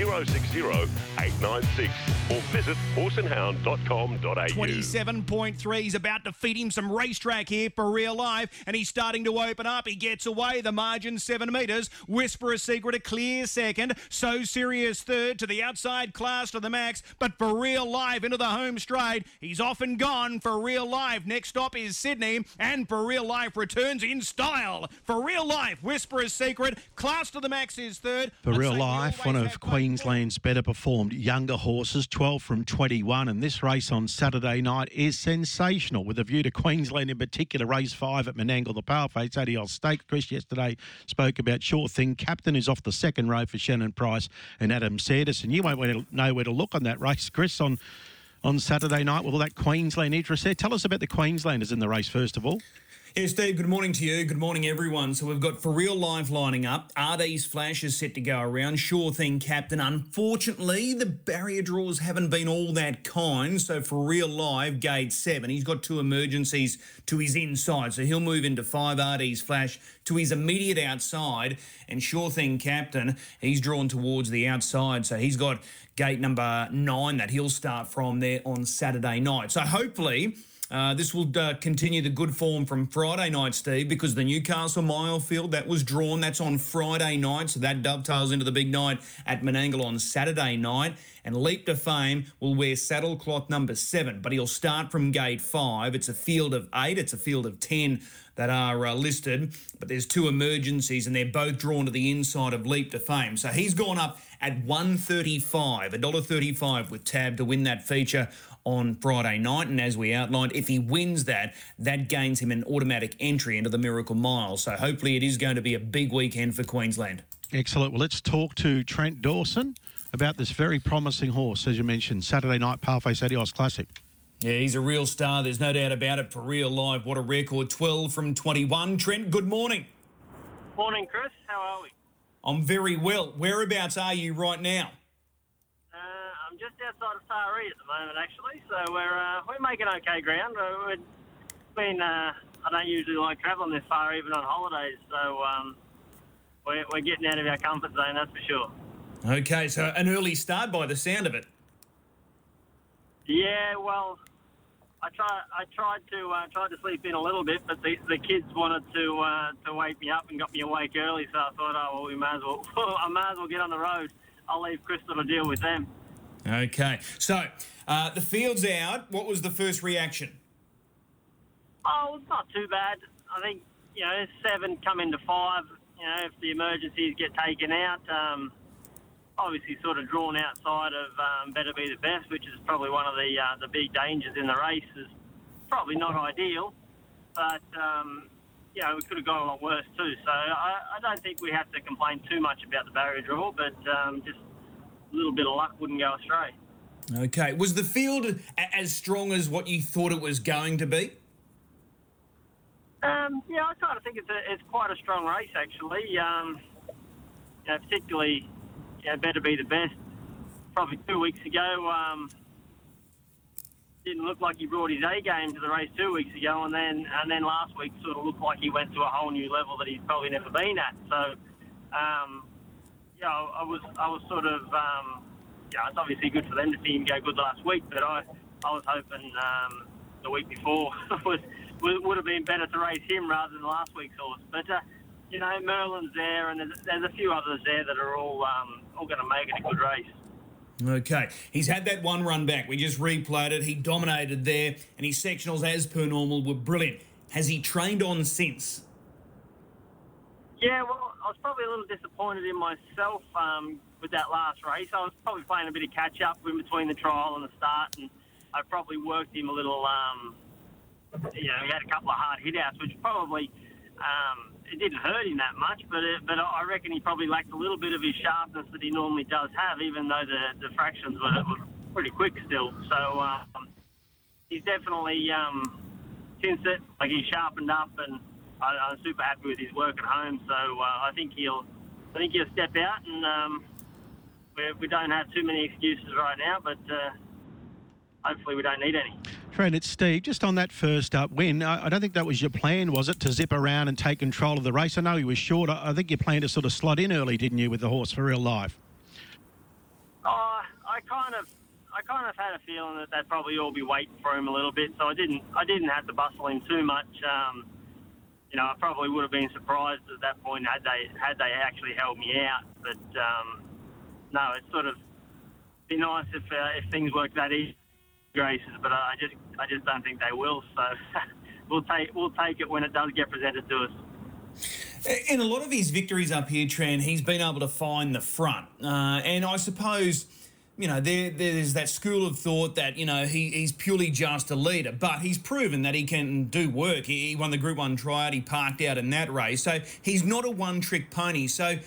060 896 or visit horseandhound.com.au. 27.3. He's about to feed him some racetrack here for real life, and he's starting to open up. He gets away. The margin seven metres. Whisper a secret, a clear second. So serious third to the outside class to the max, but for real life into the home straight. He's off and gone for real life. Next stop is Sydney, and for real life returns in style. For real life, Whisper a secret. Class to the max is third. For I'd real life, one of quite- Queensland's better performed younger horses, 12 from 21, and this race on Saturday night is sensational with a view to Queensland in particular. Race 5 at Menangle, the Paleface Adios Stake. Chris yesterday spoke about Sure Thing. Captain is off the second row for Shannon Price and Adam Sanderson. You won't know where to look on that race, Chris, on, on Saturday night with all that Queensland interest there. Tell us about the Queenslanders in the race, first of all. Yeah, Steve, good morning to you. Good morning, everyone. So we've got For Real Life lining up. RD's Flash is set to go around. Sure thing, Captain. Unfortunately, the barrier draws haven't been all that kind. So For Real Life, gate seven, he's got two emergencies to his inside. So he'll move into five RD's Flash to his immediate outside. And Sure thing, Captain, he's drawn towards the outside. So he's got gate number nine that he'll start from there on Saturday night. So hopefully... Uh, this will uh, continue the good form from Friday night, Steve, because the Newcastle Mile Field that was drawn, that's on Friday night, so that dovetails into the big night at Menangle on Saturday night. And Leap to Fame will wear saddle cloth number seven, but he'll start from gate five. It's a field of eight, it's a field of ten that are uh, listed, but there's two emergencies, and they're both drawn to the inside of Leap to Fame. So he's gone up at 135, $1.35 with Tab to win that feature on Friday night. And as we outlined, if he wins that, that gains him an automatic entry into the Miracle Mile. So hopefully it is going to be a big weekend for Queensland. Excellent. Well, let's talk to Trent Dawson about this very promising horse, as you mentioned, Saturday night Paleface Adios Classic. Yeah, he's a real star. There's no doubt about it for real life. What a record. 12 from 21. Trent, good morning. Morning, Chris. How are we? I'm very well. Whereabouts are you right now? Just outside of Taree at the moment, actually. So we're uh, we're making okay ground. Uh, We've been. Uh, I don't usually like travelling this far, even on holidays. So um, we're, we're getting out of our comfort zone, that's for sure. Okay, so an early start by the sound of it. Yeah, well, I try. I tried to uh, tried to sleep in a little bit, but the, the kids wanted to uh, to wake me up and got me awake early. So I thought, oh well, we may as well. I may as well get on the road. I'll leave Crystal to deal with them. Okay, so uh, the field's out. What was the first reaction? Oh, it's not too bad. I think you know seven come into five. You know, if the emergencies get taken out, um, obviously sort of drawn outside of um, better be the best, which is probably one of the uh, the big dangers in the race. Is probably not ideal, but um, you know we could have gone a lot worse too. So I, I don't think we have to complain too much about the barrier draw, but um, just little bit of luck wouldn't go astray. Okay, was the field a- as strong as what you thought it was going to be? Um, yeah, I kind of think it's a, it's quite a strong race actually. Um, you know, particularly, you know, better be the best. Probably two weeks ago, um, didn't look like he brought his A game to the race two weeks ago, and then and then last week sort of looked like he went to a whole new level that he's probably never been at. So, um, yeah, I was I was sort of um, yeah, it's obviously good for them to see him go good last week, but I I was hoping um, the week before was would, would have been better to race him rather than last week's horse. But uh, you know, Merlin's there, and there's, there's a few others there that are all um, all going to make it a good race. Okay, he's had that one run back. We just replayed it. He dominated there, and his sectionals, as per normal, were brilliant. Has he trained on since? Yeah, well, I was probably a little disappointed in myself um, with that last race. I was probably playing a bit of catch up in between the trial and the start, and I probably worked him a little. Um, you know, he had a couple of hard hit outs, which probably um, it didn't hurt him that much, but it, but I reckon he probably lacked a little bit of his sharpness that he normally does have, even though the, the fractions were, were pretty quick still. So um, he's definitely um, since it like he's sharpened up, and I, I'm super happy with his work at home. So uh, I think he'll I think he'll step out and um, we, we don't have too many excuses right now, but uh, hopefully we don't need any. Trent, it's Steve. Just on that first up win, I, I don't think that was your plan, was it, to zip around and take control of the race? I know you were short. I, I think you planned to sort of slot in early, didn't you, with the horse for real life? Oh, I kind of, I kind of had a feeling that they'd probably all be waiting for him a little bit, so I didn't, I didn't have to bustle him too much. Um, you know, I probably would have been surprised at that point had they, had they actually held me out. But um, no, it's sort of be nice if uh, if things work that easy, graces. But I just, I just don't think they will. So we'll take, we'll take it when it does get presented to us. In a lot of his victories up here, Trent, he's been able to find the front. Uh, and I suppose, you know, there, there's that school of thought that, you know, he, he's purely just a leader, but he's proven that he can do work. He, he won the Group 1 tryout, he parked out in that race. So he's not a one trick pony. So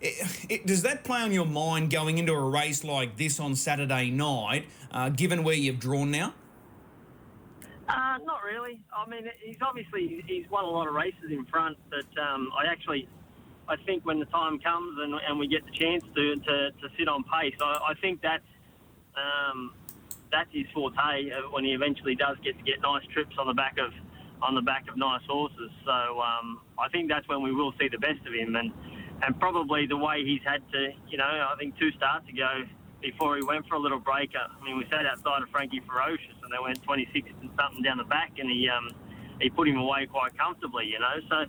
it, it, does that play on your mind going into a race like this on Saturday night, uh, given where you've drawn now? Uh, not really. I mean, he's obviously he's won a lot of races in front, but um, I actually, I think when the time comes and, and we get the chance to, to, to sit on pace, I, I think that's um, that's his forte uh, when he eventually does get to get nice trips on the back of on the back of nice horses. So um, I think that's when we will see the best of him, and and probably the way he's had to, you know, I think two starts ago before he went for a little breaker. I mean, we sat outside of Frankie Ferocious and they went 26 and something down the back, and he um, he put him away quite comfortably, you know. So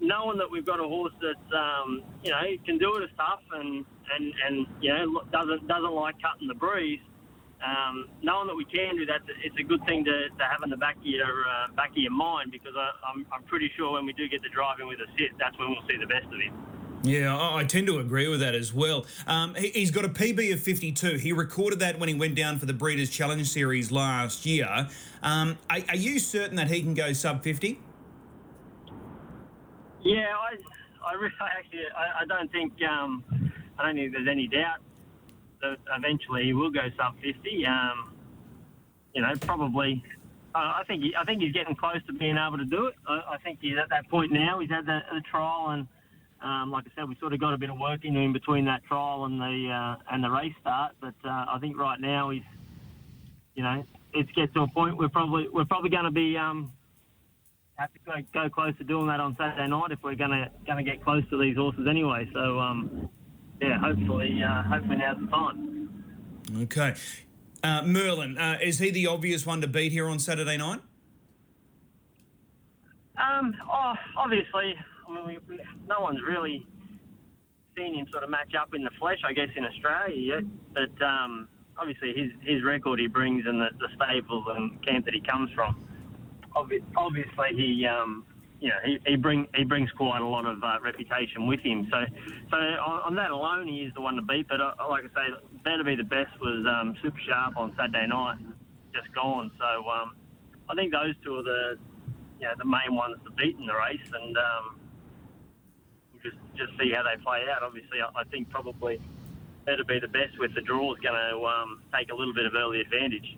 knowing that we've got a horse that um, you know can do it as tough and and and you know doesn't doesn't like cutting the breeze. Um, knowing that we can do that, it's a good thing to, to have in the back of your uh, back of your mind because I, I'm, I'm pretty sure when we do get to driving with a sit, that's when we'll see the best of him. Yeah, I tend to agree with that as well. Um, he's got a PB of 52. He recorded that when he went down for the Breeders' Challenge Series last year. Um, are, are, you certain that he can go sub 50? Yeah, I, I, really, actually, I, I don't think, um, I don't think there's any doubt that eventually he will go sub 50. Um, you know, probably. I think he, I think he's getting close to being able to do it. I, I think he's at that point now. He's had the, the trial and um, like I said, we sort of got a bit of work in between that trial and the uh, and the race start. But uh, I think right now he's, you know, it's get to a point we're probably we're probably going to be um, have to go, go close to doing that on Saturday night if we're going to going to get close to these horses anyway. So um, yeah, hopefully uh, hopefully now's the time. Okay, uh, Merlin, uh, is he the obvious one to beat here on Saturday night? Um, oh, obviously, I mean, we, no one's really seen him sort of match up in the flesh, I guess, in Australia yet. But um, obviously, his his record he brings and the, the stables and camp that he comes from, obviously he. Um, you know, he, he bring he brings quite a lot of uh, reputation with him. So, so on, on, that alone, he is the one to beat. But uh, like I say, better be the best was um, super sharp on Saturday night, just gone. So, um, I think those two are the you know the main ones to beat in the race, and um, just just see how they play out. Obviously, I, I think probably better be the best with the draw is going to um, take a little bit of early advantage.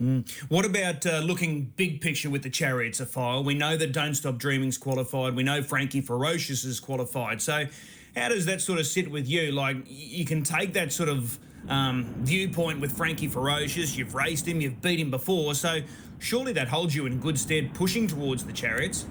Mm. What about uh, looking big picture with the Chariots of Fire? We know that Don't Stop Dreaming's qualified. We know Frankie Ferocious is qualified. So, how does that sort of sit with you? Like, you can take that sort of um, viewpoint with Frankie Ferocious. You've raced him, you've beat him before. So, surely that holds you in good stead pushing towards the Chariots.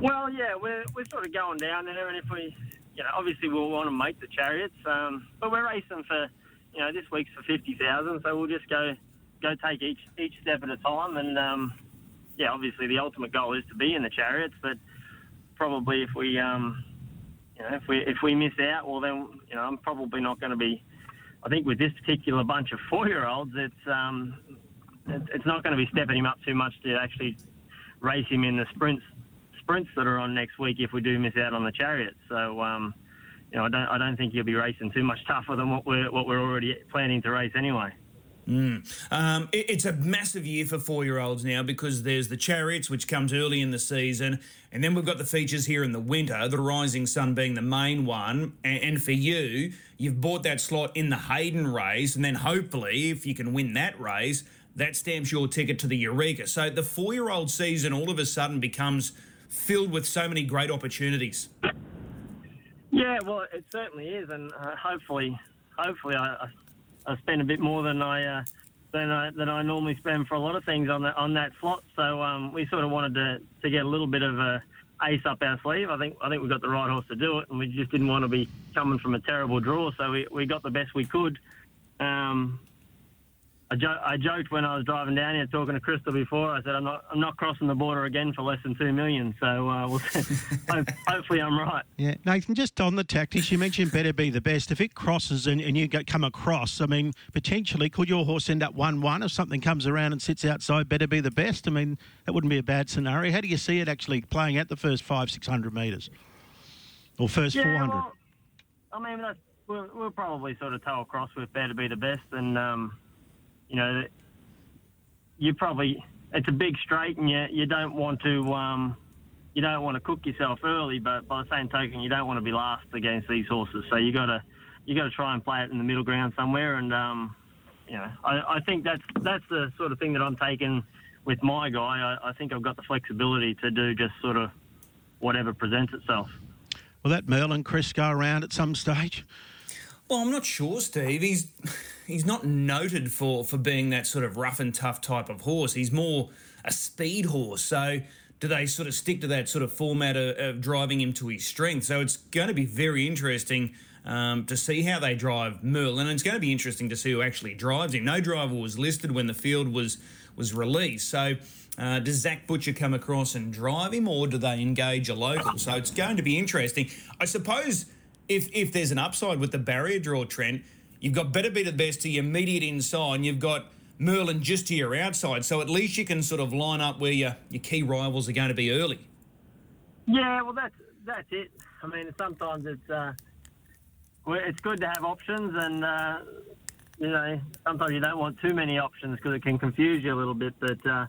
Well, yeah, we're, we're sort of going down there, and if we, you know, obviously we'll want to make the chariots, um, but we're racing for, you know, this week's for fifty thousand, so we'll just go go take each each step at a time, and um, yeah, obviously the ultimate goal is to be in the chariots, but probably if we, um, you know, if we if we miss out, well then, you know, I'm probably not going to be. I think with this particular bunch of four-year-olds, it's um, it's not going to be stepping him up too much to actually race him in the sprints sprints that are on next week if we do miss out on the chariot. So, um, you know, I don't, I don't think you'll be racing too much tougher than what we're, what we're already planning to race anyway. Mm. Um, it, it's a massive year for four-year-olds now because there's the chariots, which comes early in the season, and then we've got the features here in the winter. The Rising Sun being the main one, and, and for you, you've bought that slot in the Hayden race, and then hopefully, if you can win that race, that stamps your ticket to the Eureka. So the four-year-old season all of a sudden becomes filled with so many great opportunities. Yeah, well, it certainly is, and uh, hopefully, hopefully, I, I, spend a bit more than I uh, than I than I normally spend for a lot of things on that on that slot. So um, we sort of wanted to, to get a little bit of a ace up our sleeve. I think I think we got the right horse to do it, and we just didn't want to be coming from a terrible draw. So we, we got the best we could. Um, I, jo- I joked when I was driving down here talking to Crystal before. I said I'm not I'm not crossing the border again for less than two million. So uh, we'll hopefully I'm right. Yeah, Nathan, just on the tactics, you mentioned better be the best. If it crosses and, and you go, come across, I mean, potentially could your horse end up 1 1 if something comes around and sits outside, better be the best? I mean, that wouldn't be a bad scenario. How do you see it actually playing out the first five, 600 metres? Or first Yeah, 400? well, I mean, that's, we'll, we'll probably sort of toe across with better be the best, and um, you know, you probably it's a big straight, and you you don't want to um, you don't want to cook yourself early, but by the same token, you don't want to be last against these horses. So you got to you got to try and play it in the middle ground somewhere, and um, you know, I, I think that's that's the sort of thing that I'm taking with my guy. I, I think I've got the flexibility to do just sort of whatever presents itself. Will that Merlin Chris go around at some stage? Well, I'm not sure, Steve. He's he's not noted for for being that sort of rough and tough type of horse. He's more a speed horse. So do they sort of stick to that sort of format of, of driving him to his strength? So it's going to be very interesting um, to see how they drive Merlin, and it's going to be interesting to see who actually drives him. No driver was listed when the field was was released. So. Uh, does Zach Butcher come across and drive him, or do they engage a local? So it's going to be interesting. I suppose if if there's an upside with the barrier draw, Trent, you've got better be the best to your immediate inside, and you've got Merlin just to your outside. So at least you can sort of line up where your your key rivals are going to be early. Yeah, well, that's that's it. I mean, sometimes it's uh, it's good to have options, and uh, you know, sometimes you don't want too many options because it can confuse you a little bit. But uh,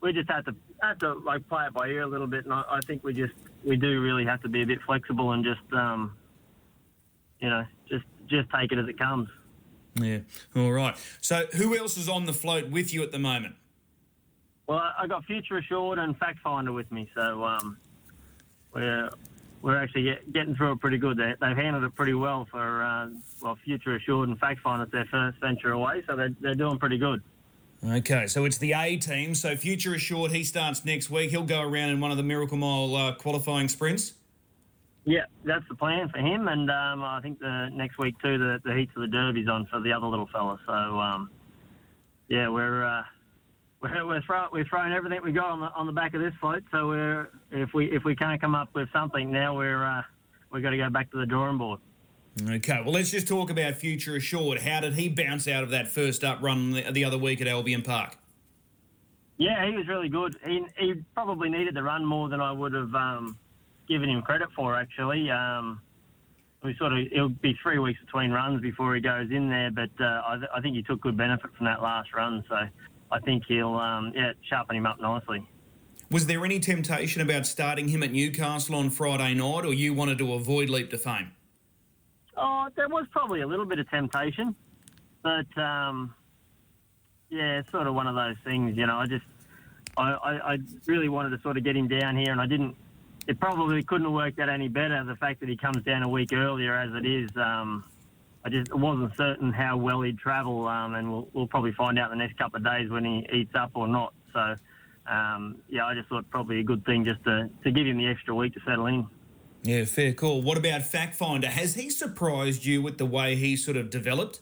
we just have to have to like play it by ear a little bit, and I, I think we just we do really have to be a bit flexible and just um, you know just just take it as it comes. Yeah. All right. So who else is on the float with you at the moment? Well, I, got Future Assured and Fact Finder with me, so um, we're we're actually get, getting through it pretty good. They, they've handled it pretty well for uh, well, Future Assured and Fact Finder. It's their first venture away, so they're they're doing pretty good. Okay, so it's the A team. So Future Assured, he starts next week. He'll go around in one of the Miracle Mile uh, qualifying sprints. Yeah, that's the plan for him, and um, I think the next week too, the, the heats of the Derby's on for the other little fella. So um, yeah, we're uh, we're we're, throw, we're throwing everything we got on the on the back of this float. So we're if we if we can't come up with something now, we're uh, we've got to go back to the drawing board. Okay, well, let's just talk about Future Assured. How did he bounce out of that first up run the, the other week at Albion Park? Yeah, he was really good. He, he probably needed the run more than I would have um, given him credit for, actually. Um, we sort of it'll be three weeks between runs before he goes in there, but uh, I, th- I think he took good benefit from that last run. So I think he'll um, yeah sharpen him up nicely. Was there any temptation about starting him at Newcastle on Friday night, or you wanted to avoid Leap to Fame? Oh, there was probably a little bit of temptation, but um, yeah, it's sort of one of those things. You know, I just I, I, I really wanted to sort of get him down here, and I didn't. It probably couldn't have worked out any better. The fact that he comes down a week earlier, as it is, um, I just wasn't certain how well he'd travel, um, and we'll, we'll probably find out in the next couple of days when he eats up or not. So, um, yeah, I just thought probably a good thing just to, to give him the extra week to settle in. Yeah, fair call. What about Fact Finder? Has he surprised you with the way he sort of developed?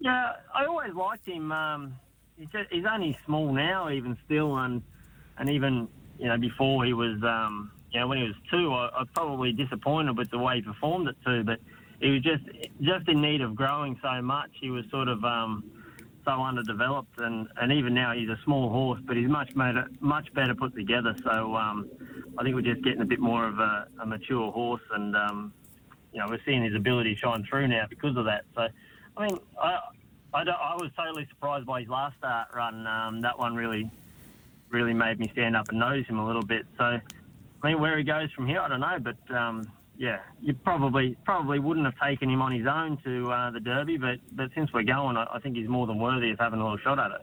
Yeah, I always liked him. Um, he's, just, he's only small now, even still, and and even you know before he was, um, you know, when he was two, I, I was probably disappointed with the way he performed at two, but he was just just in need of growing so much. He was sort of um, so underdeveloped, and, and even now he's a small horse, but he's much made much better put together. So um, I think we're just getting a bit more of a, a mature horse, and um, you know we're seeing his ability shine through now because of that. So I mean, I I, I was totally surprised by his last start run. Um, that one really really made me stand up and notice him a little bit. So I mean, where he goes from here, I don't know, but. Um, yeah, you probably probably wouldn't have taken him on his own to uh, the Derby, but but since we're going, I, I think he's more than worthy of having a little shot at it.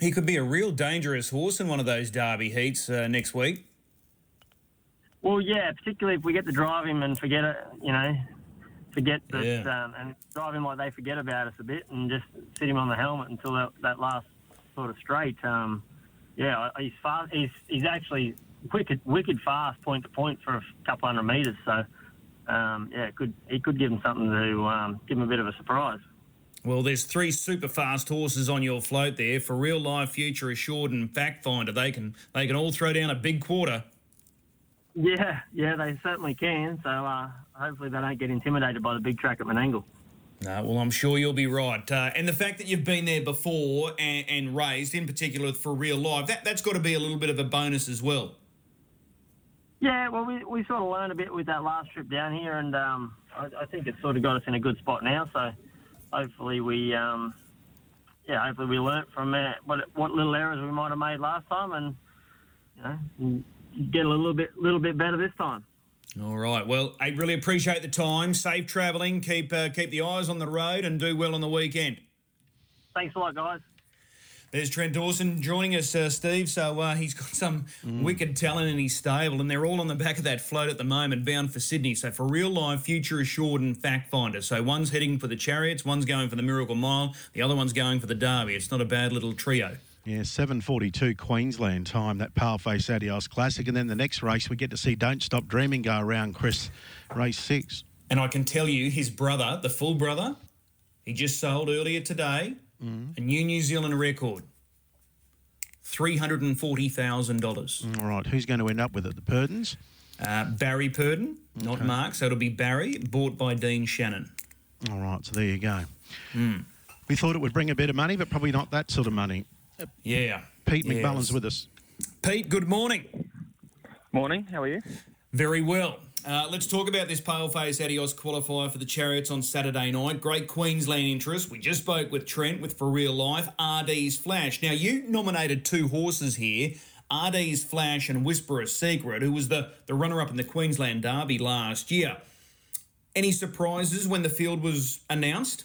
He could be a real dangerous horse in one of those Derby heats uh, next week. Well, yeah, particularly if we get to drive him and forget it, you know, forget that, Yeah. um, and drive him like they forget about us a bit, and just sit him on the helmet until that, that last sort of straight. Um, yeah, he's fast. He's he's actually wicked wicked fast point to point for a couple hundred metres. So, um, yeah, it could he could give him something to um, give him a bit of a surprise. Well, there's three super fast horses on your float there for real life, future assured, and fact finder. They can they can all throw down a big quarter. Yeah, yeah, they certainly can. So uh, hopefully they don't get intimidated by the big track at Menangle. No, well, I'm sure you'll be right. Uh, and the fact that you've been there before and, and raised, in particular for real life, that, that's got to be a little bit of a bonus as well. Yeah, well, we, we sort of learned a bit with that last trip down here, and um, I, I think it's sort of got us in a good spot now. So hopefully we, um, yeah, hopefully we learnt from uh, what what little errors we might have made last time, and you know, get a little bit little bit better this time. All right. Well, I really appreciate the time. Safe travelling. Keep uh, keep the eyes on the road and do well on the weekend. Thanks a lot, guys. There's Trent Dawson joining us, uh, Steve. So uh, he's got some wicked talent in his stable, and they're all on the back of that float at the moment, bound for Sydney. So for real life, future assured, and fact finder. So one's heading for the Chariots, one's going for the Miracle Mile, the other one's going for the Derby. It's not a bad little trio. Yeah, 7.42 Queensland time, that Paleface Adios Classic. And then the next race, we get to see Don't Stop Dreaming go around, Chris, race six. And I can tell you, his brother, the full brother, he just sold earlier today a new New Zealand record. $340,000. All right, who's going to end up with it? The Purdons? Uh, Barry Purdon, not Mark, so it'll be Barry, bought by Dean Shannon. All right, so there you go. We thought it would bring a bit of money, but probably not that sort of money. Yeah. Pete Yes. McMullen's with us. Pete, good morning. Morning, how are you? Very well. Uh, let's talk about this Paleface Adios qualifier for the Chariots on Saturday night. Great Queensland interest. We just spoke with Trent with For Real Life, RD's Flash. Now, you nominated two horses here, RD's Flash and Whisper a Secret, who was the, the runner up in the Queensland Derby last year. Any surprises when the field was announced?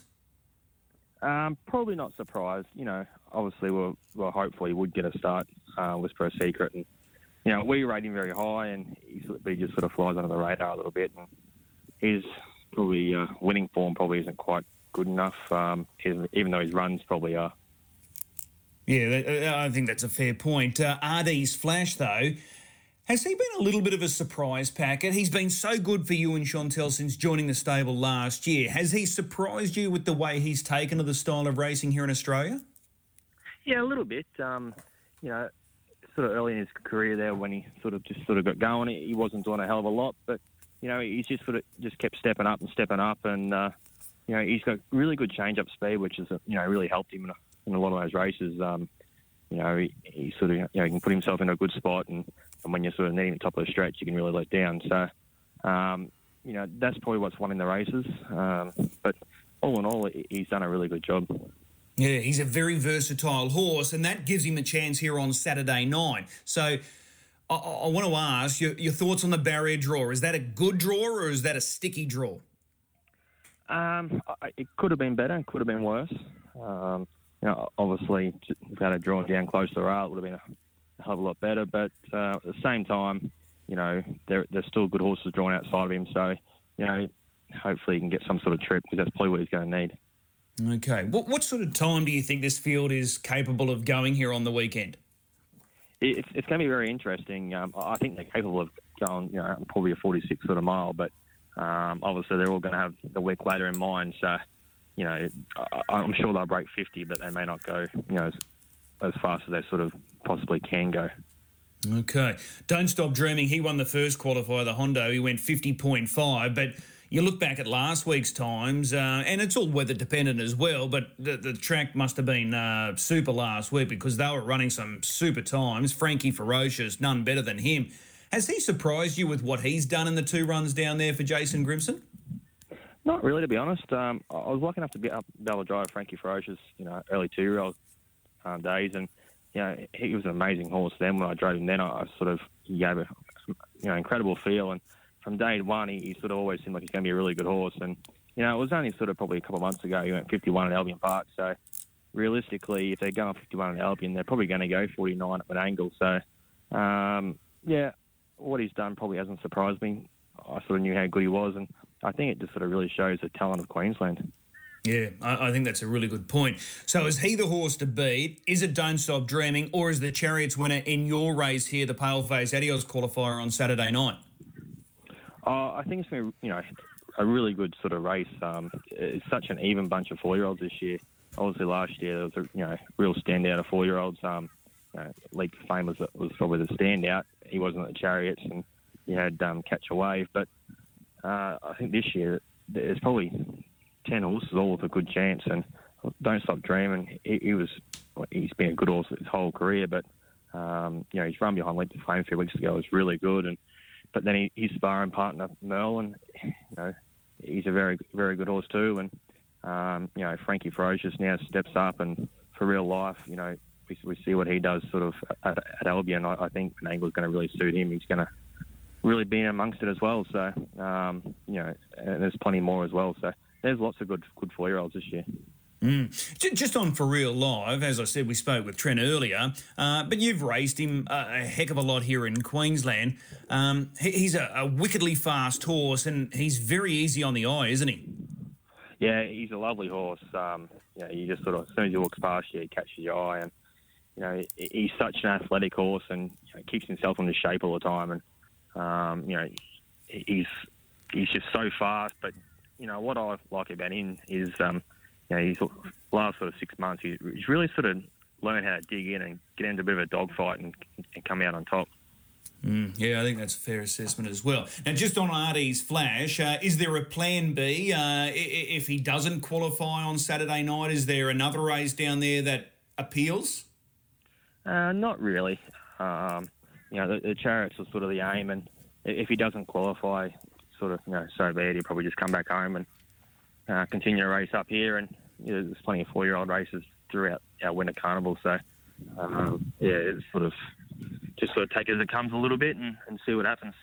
Um, probably not surprised. You know, obviously, we'll, well hopefully would get a start. Uh, Whisper a secret, and you know, we rate him very high, and he, just sort of flies under the radar a little bit. And his probably uh, winning form probably isn't quite good enough, um, even even though his runs probably are. Yeah, uh, I think that's a fair point. Uh, RD's Flash, though, has he been a little bit of a surprise packet? He's been so good for you and Chantel since joining the stable last year. Has he surprised you with the way he's taken to the style of racing here in Australia? Yeah, a little bit. Um, you know, sort of early in his career there when he sort of just sort of got going, he wasn't doing a hell of a lot, but you know, he's just sort of just kept stepping up and stepping up, and uh, you know, he's got really good change-up speed, which has uh, you know really helped him in a, in a lot of those races. Um, you know, he, he sort of you know he can put himself in a good spot, and, and when you're sort of needing the top of the stretch, you can really let down. So, um, you know, that's probably what's won in the races. Um, but all in all, he's done a really good job. Yeah, he's a very versatile horse, and that gives him a chance here on Saturday night. So I, I, want to ask your, your thoughts on the barrier draw. Is that a good draw or is that a sticky draw? Um, it could have been better, it could have been worse. Um, you know, obviously, if had drawn down close to the rail, it would have been a, a hell of a lot better. But uh, at the same time, you know, there, there's still good horses drawn outside of him. So, you know, hopefully he can get some sort of trip because that's probably what he's going to need. Okay. What, what sort of time do you think this field is capable of going here on the weekend? It's, it's going to be very interesting. Um, I think they're capable of going, you know, probably a 46 sort of mile, but um, obviously they're all going to have the week later in mind. So, you know, I, I'm sure they'll break 50, but they may not go, you know, as, as fast as they sort of possibly can go. Okay. Don't Stop Dreaming. He won the first qualifier, the Hondo. He went 50.5. But you look back at last week's times, uh, and it's all weather dependent as well, but the, the track must have been uh, super last week because they were running some super times. Frankie Ferocious, none better than him. Has he surprised you with what he's done in the two runs down there for Jason Grimson? Not really, to be honest. Um, I was lucky enough to be, up, be able to drive Frankie Ferocious, you know, early two-year-old um, days, and you know, he was an amazing horse. Then when I drove him, then I, I sort of he gave a you know incredible feel, and from day one, he, he sort of always seemed like he's going to be a really good horse. And you know, it was only sort of probably a couple of months ago he went 51 at Albion Park. So realistically, if they're going 51 at Albion, they're probably going to go 49 at Menangle. So um, yeah, what he's done probably hasn't surprised me. I sort of knew how good he was, and I think it just sort of really shows the talent of Queensland. Yeah, I, I think that's a really good point. So, is he the horse to beat? Is it Don't Stop Dreaming, or is the Chariots winner in your race here, the Paleface Adios qualifier on Saturday night? Uh, I think it's been you know, a really good sort of race. Um, it's such an even bunch of four-year-olds this year. Obviously, last year there was a you know real standout of four-year-olds. Um, you know, of Fame was was probably the standout. He wasn't at the Chariots, and he had um, Catch a Wave. But uh, I think this year there's probably ten horses all with a good chance. And Don't Stop Dreaming, he, he was he's been a good horse his whole career, but um, you know his run behind Leap to Fame a few weeks ago It was really good. And but then he, his sparring partner Merlin, you know, he's a very very good horse too. And um, you know Frankie Ferocious now steps up, and for real life, you know. We, we see what he does sort of at, at Albion. I, I think Menangle's going to really suit him. He's going to really be amongst it as well. So, um, you know, and there's plenty more as well. So there's lots of good good four year olds this year. Mm. Just on for real life, as I said, we spoke with Trent earlier, uh, but you've raced him a, a, heck of a lot here in Queensland. Um, he, he's a, a, wickedly fast horse, and he's very easy on the eye, isn't he? Yeah, he's a lovely horse. Um, you know, you just sort of as soon as he walks past you, he catches your eye, and you know he's such an athletic horse, and you know, keeps himself in shape all the time, and um, you know he's he's just so fast, but you know what I like about him is, um, you know, he's last sort of six months, he's, really sort of learned how to dig in and get into a bit of a dogfight and, and come out on top. Mm, yeah, I think that's a fair assessment as well. Now, just on Artie's flash, uh, is there a plan B uh, if he doesn't qualify on Saturday night? Is there another race down there that appeals? Uh, not really. Um, you know, the, the Chariots are sort of the aim, and if he doesn't qualify, sort of, you know, so bad. He'll probably just come back home and uh, continue to race up here. And you know, there's plenty of four-year-old races throughout our winter carnival. So, um, yeah, it's sort of just sort of take it as it comes a little bit and, and see what happens.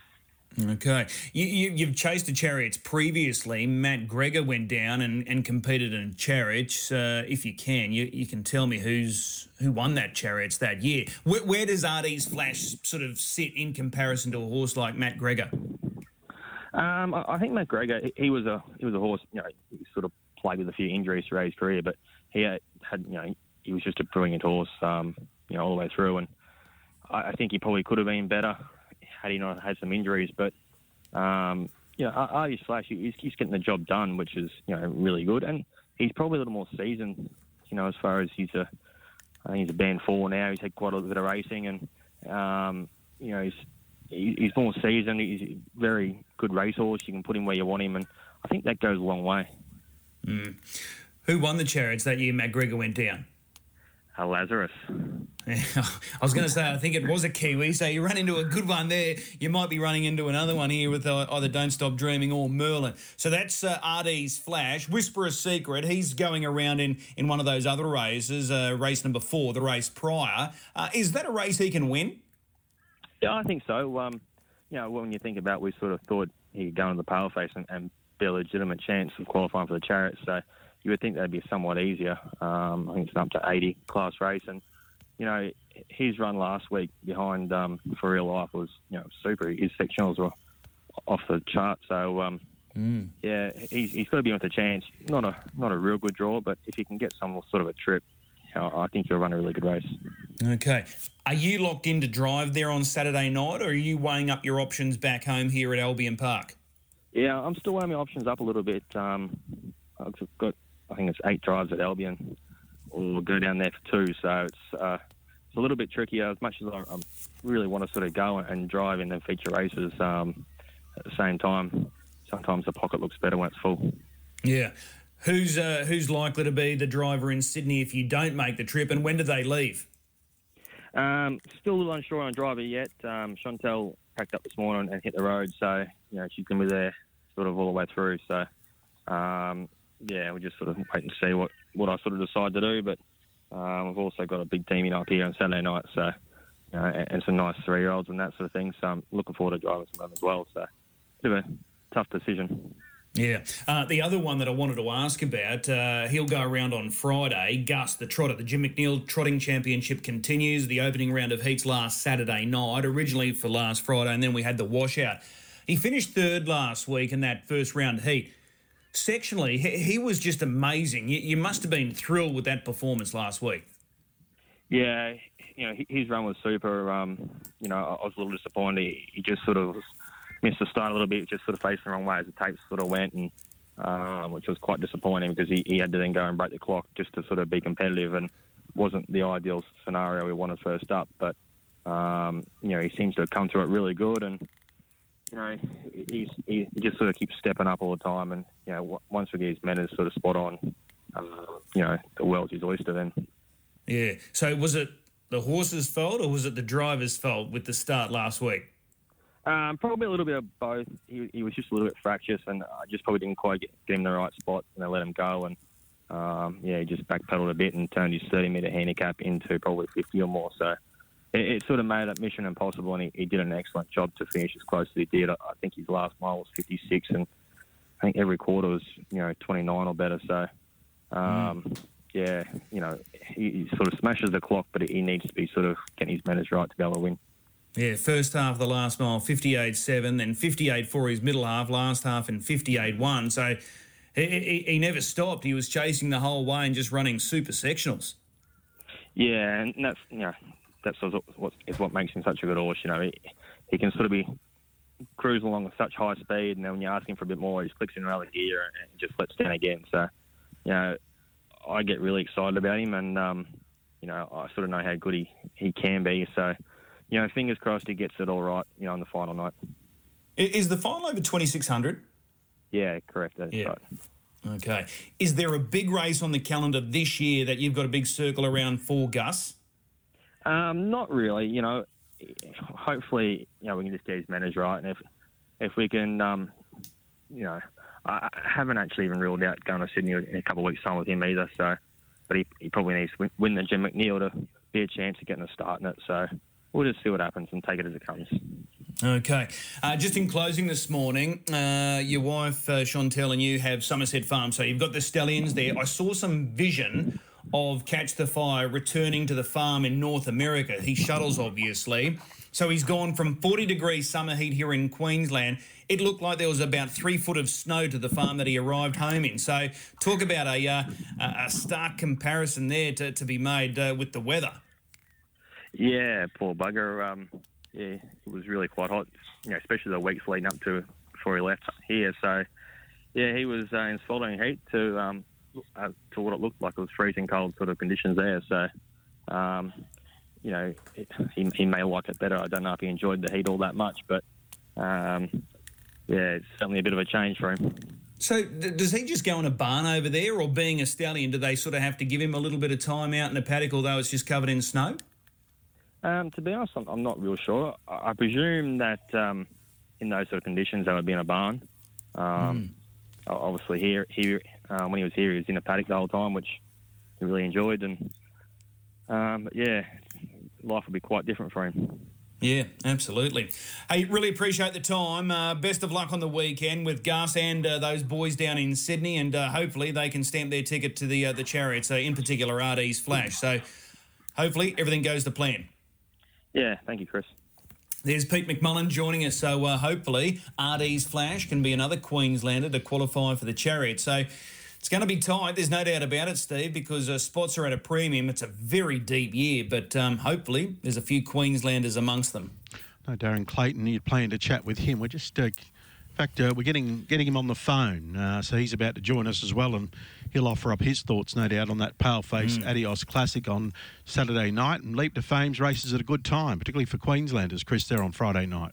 Okay. You, you, have chased the chariots previously. Matt Gregor went down and, and competed in a chariots. Uh, if you can, you, you can tell me who's who won that chariots that year. Where, where does Artie's Flash sort of sit in comparison to a horse like Matt Gregor? Um, I think Matt Gregor, he was a he was a horse. You know, played with a few injuries throughout his career, but he had, you know he was just a brilliant horse. Um, you know, all the way through, and I, I think he probably could have been better had he not had some injuries. But um, you know, Artie's Flash, he's, he's getting the job done, which is you know really good, and he's probably a little more seasoned. You know, as far as he's a, I think he's a band four now. He's had quite a bit of racing, and um, you know he's he's more seasoned. He's a very good racehorse. You can put him where you want him, and I think that goes a long way. Mm. Who won the chariots that year? McGregor went down. Uh, Lazarus. I was going to say, I think it was a Kiwi. So you run into a good one there. You might be running into another one here with uh, either Don't Stop Dreaming or Merlin. So that's uh, RD's Flash. Whisper a Secret. He's going around in, in one of those other races, uh, race number four, the race prior. Uh, is that a race he can win? Yeah, I think so. Um, you know, when you think about, we sort of thought he'd go into the paleface and, and be a legitimate chance of qualifying for the chariot. So you would think that'd be somewhat easier. Um, I think it's an up to 80 class race, and you know his run last week behind um, for real life was you know super. His sectionals were off the chart, so um, mm. yeah, he's, he's got to be with a chance. Not a not a real good draw, but if he can get some sort of a trip, you know, I think he'll run a really good race. Okay, are you locked in to drive there on Saturday night, or are you weighing up your options back home here at Albion Park? Yeah, I'm still weighing my options up a little bit. Um, I've got I think it's eight drives at Albion, or go down there for two. So it's uh, it's a little bit trickier. As much as I, I really want to sort of go and drive in the feature races, um, at the same time, sometimes the pocket looks better when it's full. Yeah. Who's uh, who's likely to be the driver in Sydney if you don't make the trip, and when do they leave? Um, still a little unsure on driver yet. Um, Chantel packed up this morning and hit the road, so you know she's going to be there sort of all the way through. So um, yeah, we just sort of wait and see what, what I sort of decide to do. But um, we've also got a big team in up here on Saturday night, so you know, and, and some nice three year olds and that sort of thing. So I'm looking forward to driving some of them as well. So bit of a tough decision. Yeah. Uh, the other one that I wanted to ask about, uh, he'll go around on Friday. Gus, the trotter, the Jim McNeil Trotting Championship continues. The opening round of heats last Saturday night, originally for last Friday, and then we had the washout. He finished third last week in that first round heat. Sectionally, he, was just amazing. You, must have been thrilled with that performance last week. Yeah, you know, his run was super. Um, you know, I was a little disappointed. He, just sort of missed the start a little bit, just sort of facing the wrong way as the tapes sort of went, and um, which was quite disappointing because he, he had to then go and break the clock just to sort of be competitive, and wasn't the ideal scenario we wanted first up. But um, you know, he seems to have come through it really good, and you know, he's, he just sort of keeps stepping up all the time, and you know, once we get his manners sort of spot on, uh, you know, the world's his oyster then. Yeah. So was it the horse's fault or was it the driver's fault with the start last week? Um, probably a little bit of both. He, he, was just a little bit fractious, and I just probably didn't quite get, get him in the right spot, and I let him go. And um, yeah, he just backpedaled a bit and turned his 30 metre handicap into probably 50 or more. So it, it sort of made that mission impossible, and he, he, did an excellent job to finish as close as he did. I, I think his last mile was 56, and I think every quarter was you know 29 or better. So. Um, mm yeah, you know, he, he, sort of smashes the clock, but he needs to be sort of getting his manners right to be able to win. Yeah, first half of the last mile, 58-7, then 58 for his middle half, last half in 58-1. So he, he, he, never stopped. He was chasing the whole way and just running super sectionals. Yeah, and that's, you know, that's what, is what makes him such a good horse. You know, he, he can sort of be cruising along with such high speed, and then when you ask him for a bit more, he clicks in another gear and just lets down again. So, you know, I get really excited about him, and um, you know I sort of know how good he, he can be. So, you know, fingers crossed he gets it all right. You know, on the final night. Is the final over twenty six hundred? Yeah, correct. That's yeah. right. Okay. Is there a big race on the calendar this year that you've got a big circle around for Gus? Um, not really. You know, hopefully, you know, we can just get his manners right, and if if we can, um, you know, I haven't actually even ruled out going to Sydney in a couple of weeks' time with him either. So, but he, he probably needs to win the Jim McNeil to be a chance of getting a start in it. So we'll just see what happens and take it as it comes. Okay. Uh, just in closing this morning, uh, your wife, uh, Chantel, and you have Somerset Farm. So you've got the stallions there. I saw some vision of Catch the Fire returning to the farm in North America. He shuttles, obviously. So he's gone from 40 degrees summer heat here in Queensland. It looked like there was about three foot of snow to the farm that he arrived home in. So talk about a, uh, a stark comparison there to, to be made uh, with the weather. Yeah, poor bugger. Um, yeah, it was really quite hot, you know, especially the weeks leading up to before he left here. So, yeah, he was uh, in sweltering heat to um, uh, to what it looked like. It was freezing cold sort of conditions there. So, um, you know, he, he may like it better. I don't know if he enjoyed the heat all that much, but um, yeah, it's certainly a bit of a change for him. So, does he just go in a barn over there, or being a stallion, do they sort of have to give him a little bit of time out in the paddock, although it's just covered in snow? Um, to be honest, I'm, I'm, not real sure. I, I presume that um, in those sort of conditions, they would be in a barn. Um, mm. Obviously, here, here uh, when he was here, he was in a paddock the whole time, which he really enjoyed. And um, yeah, life will be quite different for him. Yeah, absolutely. Hey, really appreciate the time. Uh, best of luck on the weekend with Gus and uh, those boys down in Sydney, and uh, hopefully they can stamp their ticket to the uh, the chariots, uh, in particular RD's Flash. So hopefully everything goes to plan. Yeah, thank you, Chris. There's Pete McMullen joining us. So uh, hopefully RD's Flash can be another Queenslander to qualify for the chariot. So it's going to be tight. There's no doubt about it, Steve, because uh, spots are at a premium. It's a very deep year, but um, hopefully there's a few Queenslanders amongst them. No, Darren Clayton, you're planning to chat with him. We're just, uh, in fact, uh, we're getting getting him on the phone, uh, so he's about to join us as well, and he'll offer up his thoughts, no doubt, on that pale-face mm. Adios Classic on Saturday night. And Leap to Fame's races at a good time, particularly for Queenslanders, Chris, there on Friday night.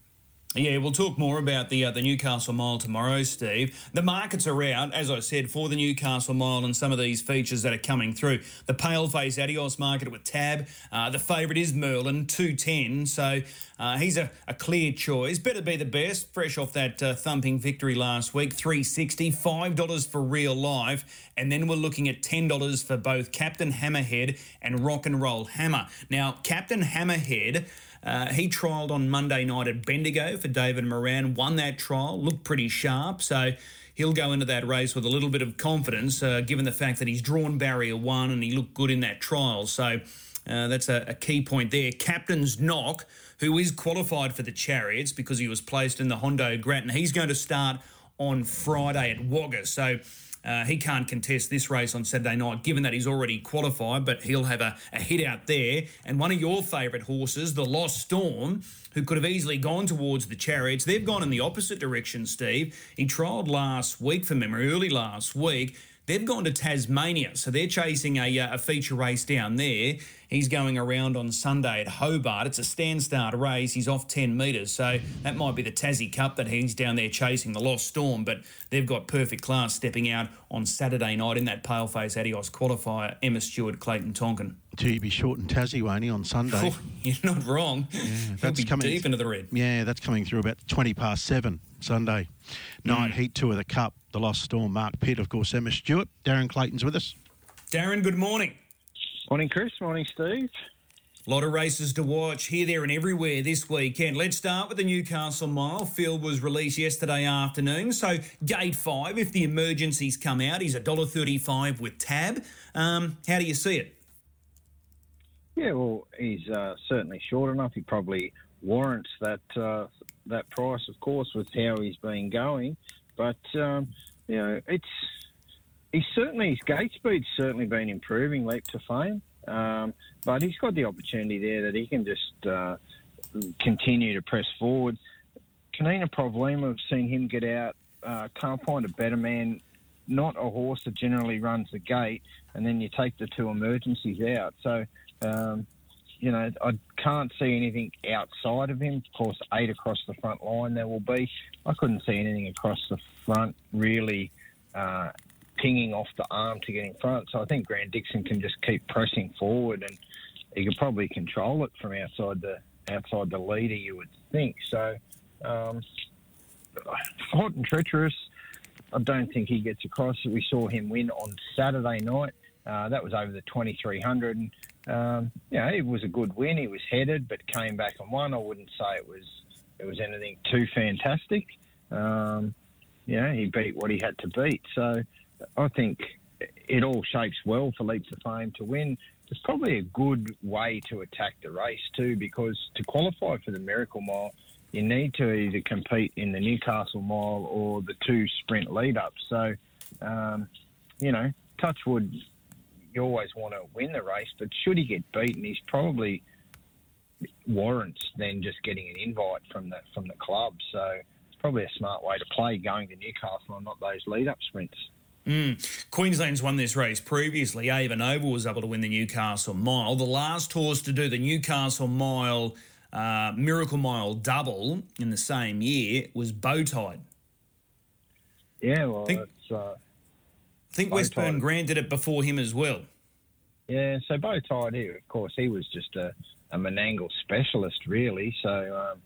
Yeah, we'll talk more about the uh, the Newcastle Mile tomorrow, Steve. The markets are out, as I said, for the Newcastle Mile and some of these features that are coming through. The Paleface Adios market with Tab. Uh, the favourite is Merlin, 210. So uh, he's a, a, clear choice. Better be the best, fresh off that uh, thumping victory last week. 360 $5 for real life. And then we're looking at $10 for both Captain Hammerhead and Rock and Roll Hammer. Now, Captain Hammerhead. Uh, he trialled on Monday night at Bendigo for David Moran, won that trial, looked pretty sharp. So he'll go into that race with a little bit of confidence, uh, given the fact that he's drawn barrier one and he looked good in that trial. So uh, that's a, a, key point there. Captain's Knock, who is qualified for the Chariots because he was placed in the Hondo Grattan, he's going to start on Friday at Wagga. So uh, he can't contest this race on Saturday night, given that he's already qualified, but he'll have a, a hit out there. And one of your favourite horses, the Lost Storm, who could have easily gone towards the chariots, they've gone in the opposite direction, Steve. He trialled last week for memory, early last week. They've gone to Tasmania, so they're chasing a, uh, a feature race down there. He's going around on Sunday at Hobart. It's a stand start race. He's off 10 metres, so that might be the Tassie Cup that he's down there chasing the Lost Storm. But they've got perfect class stepping out on Saturday night in that paleface Adios qualifier. Emma Stewart, Clayton Tonkin. Gee, be short in Tassie, won't he, on Sunday? Oh, you're not wrong. Yeah, that's coming deep into the red. Yeah, that's coming through about 20 past seven Sunday night. Mm. Heat two of the Cup the Lost Storm, Mark Pitt, of course, Emma Stewart. Darren Clayton's with us. Darren, good morning. Morning, Chris. Morning, Steve. A lot of races to watch here, there, and everywhere this weekend. Let's start with the Newcastle Mile. Field was released yesterday afternoon. So, gate five, if the emergencies come out, he's $1.35 with tab. Um, how do you see it? Yeah, well, he's uh, certainly short enough. He probably warrants that uh, that price, of course, with how he's been going. But um, you know, it's he's certainly his gate speed's certainly been improving leap to fame. Um, but he's got the opportunity there that he can just uh, continue to press forward. Kanina Problema, I've seen him get out. Uh, can't find a better man. Not a horse that generally runs the gate, and then you take the two emergencies out. So um, you know, I can't see anything outside of him. Of course, eight across the front line there will be. I couldn't see anything across the front really uh, pinging off the arm to get in front. So I think Grant Dixon can just keep pressing forward, and he could probably control it from outside the outside the leader. You would think so. Um, hot and treacherous. I don't think he gets across. We saw him win on Saturday night. Uh, that was over the 2300. Um, you know, it was a good win. He was headed, but came back and won. I wouldn't say it was it was anything too fantastic. Um, you know, he beat what he had to beat. So I think it all shapes well for Leap to Fame to win. It's probably a good way to attack the race too, because to qualify for the Miracle Mile, you need to either compete in the Newcastle Mile or the two sprint lead ups. So, um, you know, Touchwood you always want to win the race, but should he get beaten, he's probably warrants then just getting an invite from the from the club. So it's probably a smart way to play going to Newcastle and not those lead up sprints. Mm. Queensland's won this race previously. Ava Nova was able to win the Newcastle Mile. The last horse to do the Newcastle Mile uh, Miracle Mile double in the same year was Beautide. Yeah, well, think, uh, I think Westburn Grant did it before him as well. Yeah, so Beautide, here, of course, he was just a, a Menangle specialist, really. So, um,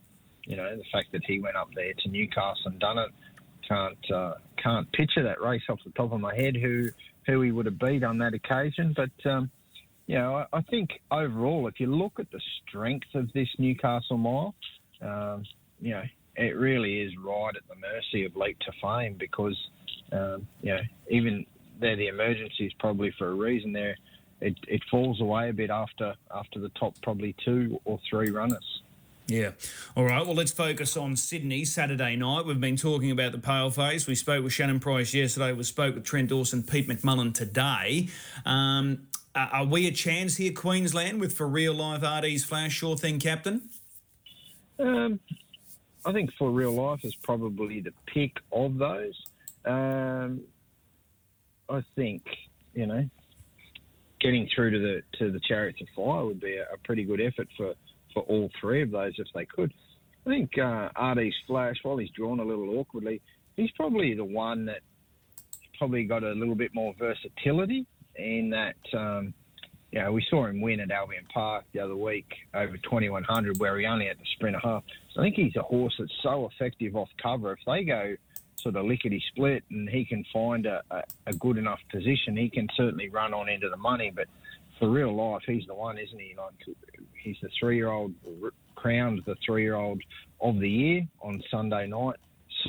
you know, the fact that he went up there to Newcastle and done it, can't uh, can't picture that race off the top of my head. Who who he would have beat on that occasion, but um, you know, I, I, think overall, if you look at the strength of this Newcastle mile, um, you know, it really is right at the mercy of Leap to Fame because, um, you know, even they're the emergencies probably for a reason. There, it, it falls away a bit after after the top probably two or three runners. Yeah. All right. Well, let's focus on Sydney Saturday night. We've been talking about the pale paleface. We spoke with Shannon Price yesterday. We spoke with Trent Dawson, Pete McMullen today. Um, are we a chance here, Queensland, with for real life RD's flash sure thing captain? Um, I think for real life is probably the pick of those. Um, I think you know, getting through to the to the Chariots of Fire would be a, a pretty good effort for, for all three of those if they could. I think uh, Flash, while he's drawn a little awkwardly, he's probably the one that probably got a little bit more versatility in that. Um, you know, we saw him win at Albion Park the other week over 2100, where he only had to sprint a half. So I think he's a horse that's so effective off cover. If they go sort of lickety split and he can find a, a, a, good enough position, he can certainly run on into the money. But for real life, he's the one, isn't he? Like he's the three-year-old crowned the three-year-old of the year on Sunday night.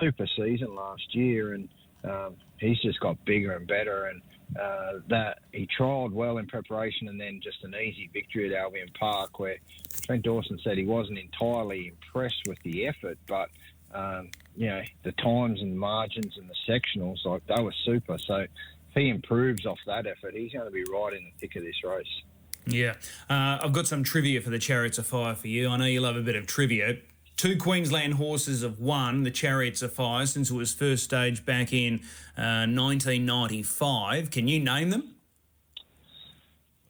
Super season last year, and um, he's just got bigger and better. And uh, that he trialled well in preparation, and then just an easy victory at Albion Park, where Trent Dawson said he wasn't entirely impressed with the effort, but um, you know the times and margins and the sectionals, like they were super. So if he improves off that effort, he's going to be right in the thick of this race. Yeah. Uh, I've got some trivia for the Chariots of Fire for you. I know you love a bit of trivia. Two Queensland horses have won the Chariots of Fire since it was first staged back in uh, 1995. Can you name them?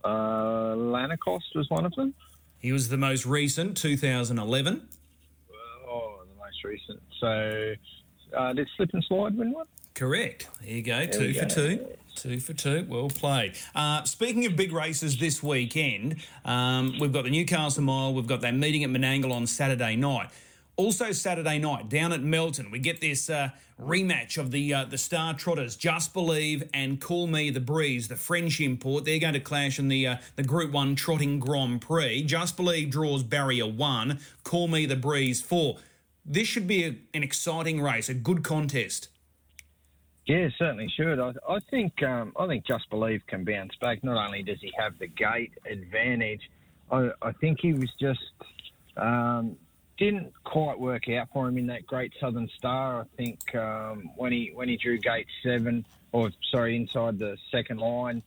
Uh, Lanercost was one of them. He was the most recent, 2011. Most recent. So uh, did Slip and Slide win one? Correct. There you go. There two for go. two. Two for two. Well played. Uh, speaking of big races this weekend, um, we've got the Newcastle Mile. We've got that meeting at Menangle on Saturday night. Also Saturday night down at Melton, we get this uh, rematch of the uh, the Star Trotters, Just Believe and Call Me the Breeze, the French import. They're going to clash in the uh, the Group One Trotting Grand Prix. Just Believe draws barrier one. Call Me the Breeze four. This should be a, an exciting race, a good contest. Yeah, certainly should. I, I think um, I think Just Believe can bounce back. Not only does he have the gate advantage, I, I think he was just um, didn't quite work out for him in that Great Southern Star. I think um, when he when he drew gate seven, or sorry, inside the second line,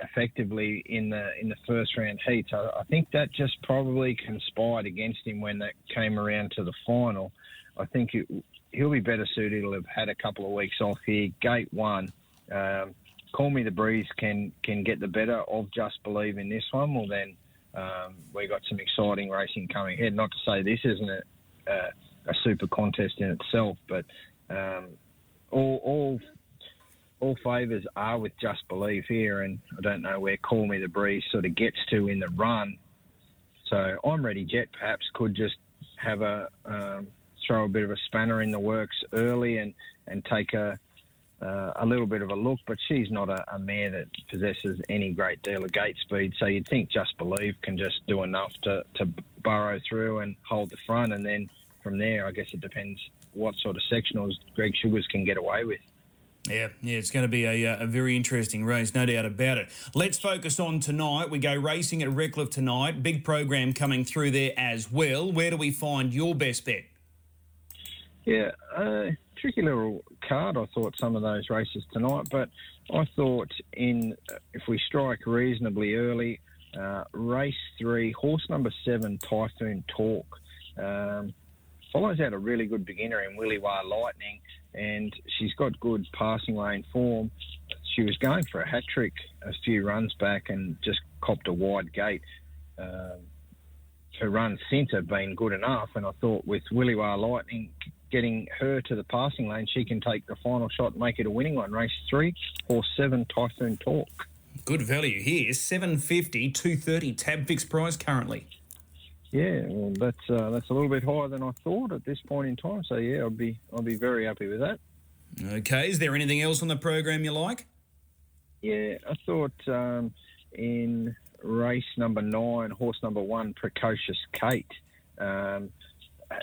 effectively in the in the first round heats, I, I think that just probably conspired against him when that came around to the final. I think it, he'll be better suited. He'll have had a couple of weeks off here. Gate one, um, Call Me the Breeze can can get the better of Just Believe in this one. Well, then um, we got some exciting racing coming ahead. Not to say this isn't a, a, a super contest in itself, but um, all all all favours are with Just Believe here, and I don't know where Call Me the Breeze sort of gets to in the run. So I'm ready. Jet perhaps could just have a um, throw a bit of a spanner in the works early and and take a uh, a little bit of a look, but she's not a, a mare that possesses any great deal of gate speed. So you'd think Just Believe can just do enough to, to burrow through and hold the front, and then from there, I guess it depends what sort of sectionals Greg Sugars can get away with. Yeah, yeah, it's going to be a, uh, a very interesting race, no doubt about it. Let's focus on tonight. We go racing at Redcliffe tonight. Big program coming through there as well. Where do we find your best bet? Yeah, uh, tricky little card. I thought some of those races tonight, but I thought in if we strike reasonably early, uh, race three, horse number seven, Typhoon Talk. Um, follows out a really good beginner in Willie Wah Lightning, and she's got good passing lane form. She was going for a hat trick a few runs back and just copped a wide gate. Um, her run have been good enough, and I thought with Willie Wah Lightning getting her to the passing lane, she can take the final shot and make it a winning one. Race three, horse seven, Typhoon Talk. Good value here. 750, 230 tab fixed price currently. Yeah, well, that's uh, that's a little bit higher than I thought at this point in time. So yeah, I'll be I'll be very happy with that. Okay, is there anything else on the program you like? Yeah, I thought um, in race number nine, horse number one, Precocious Kate, um,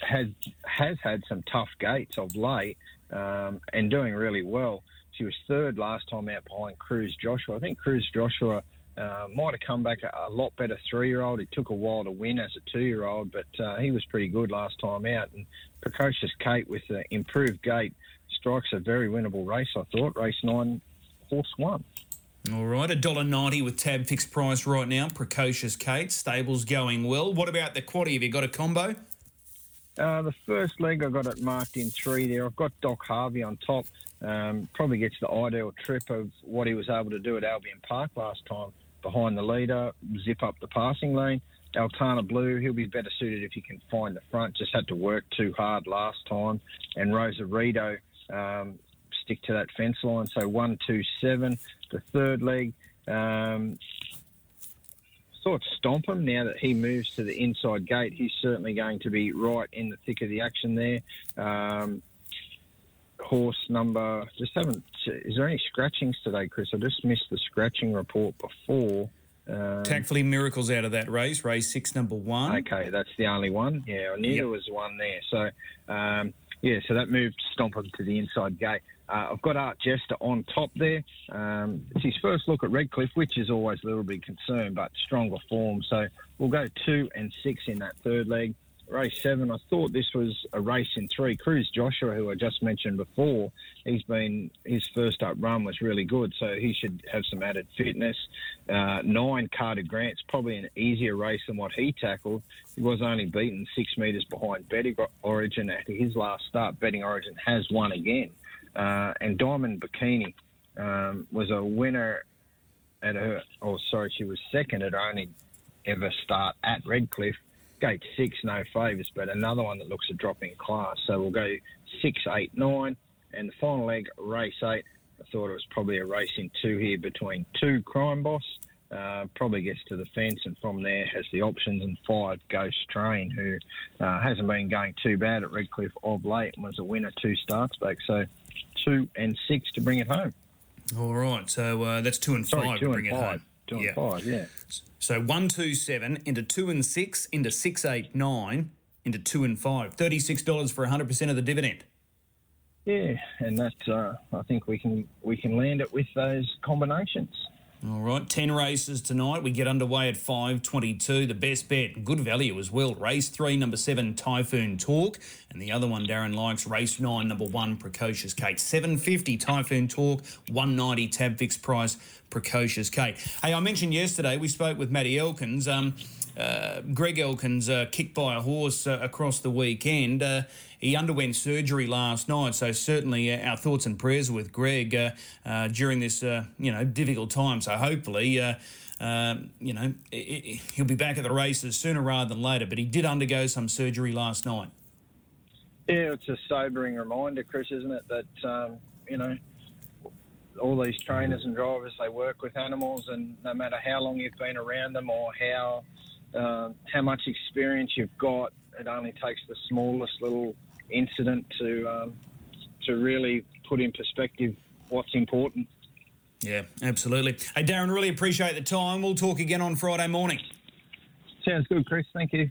has has had some tough gates of late um, and doing really well. She was third last time out behind Cruz Joshua. I think Cruz Joshua uh, might have come back a, a lot better three year old. It took a while to win as a two year old, but uh, he was pretty good last time out. And Precocious Kate with the improved gait strikes a very winnable race, I thought. Race nine, horse one. All right, a dollar ninety with tab fixed price right now. Precocious Kate, stables going well. What about the quaddy? Have you got a combo? Uh, the first leg, I got it marked in three there. I've got Doc Harvey on top. Um, probably gets the ideal trip of what he was able to do at Albion Park last time. Behind the leader, zip up the passing lane. Altana Blue, he'll be better suited if he can find the front. Just had to work too hard last time. And Rosa Rito, um, stick to that fence line. So one, two, seven. The third leg, um, thought stomp him now that he moves to the inside gate. He's certainly going to be right in the thick of the action there. Um, horse number, just haven't. Is there any scratchings today, Chris? I just missed the scratching report before. Um, Tactfully miracles out of that race. Race six, number one. Okay, that's the only one. Yeah, I knew Yep. there was one there. So, um, yeah, so that moved Stomp him to the inside gate. Uh, I've got Art Jester on top there. Um, it's his first look at Redcliffe, which is always a little bit concerned, but stronger form. So we'll go two and six in that third leg. Race seven, I thought this was a race in three. Cruz Joshua, who I just mentioned before, he's been his first up run was really good, so he should have some added fitness. Uh, nine, Carter Grant's probably an easier race than what he tackled. He was only beaten six metres behind Betting Origin at his last start. Betting Origin has won again, uh, and Diamond Bikini um, was a winner at her. Oh, sorry, she was second at only ever start at Redcliffe gate six, no favours, but another one that looks a drop in class. So we'll go six, eight, nine, and the final leg, race eight. I thought it was probably a race in two here between two Crime Boss. Uh, probably gets to the fence and from there has the options and five Ghost Train, who uh, hasn't been going too bad at Redcliffe of late and was a winner two starts back. So two and six to bring it home. All right, so uh, that's two and Sorry, five two to bring it five. home. Two yeah. and five, yeah. So one, two, seven into two and six into six, eight, nine into two and five. Thirty-six dollars for hundred percent of the dividend. Yeah, and that's, uh, I think we can we can land it with those combinations. All right, 10 races tonight. We get underway at 5.22. The best bet, good value as well. Race 3, number 7, Typhoon Talk. And the other one Darren likes, race 9, number 1, Precocious Kate. 750 Typhoon Talk, 190 tab fixed price, Precocious Kate. Hey, I mentioned yesterday, we spoke with Matty Elkins. Um, uh, Greg Elkins uh, kicked by a horse uh, across the weekend. He underwent surgery last night, so certainly uh, our thoughts and prayers with Greg uh, uh, during this, you know, difficult time. So hopefully, um, you know, i i he'll be back at the races sooner rather than later. But he did undergo some surgery last night. Yeah, it's a sobering reminder, Chris, isn't it? That um, you know, all these trainers and drivers they work with animals, and no matter how long you've been around them or how uh, how much experience you've got, it only takes the smallest little incident to um, to really put in perspective what's important. Yeah, absolutely. Hey, Darren, really appreciate the time. We'll talk again on Friday morning. Sounds good, Chris. Thank you.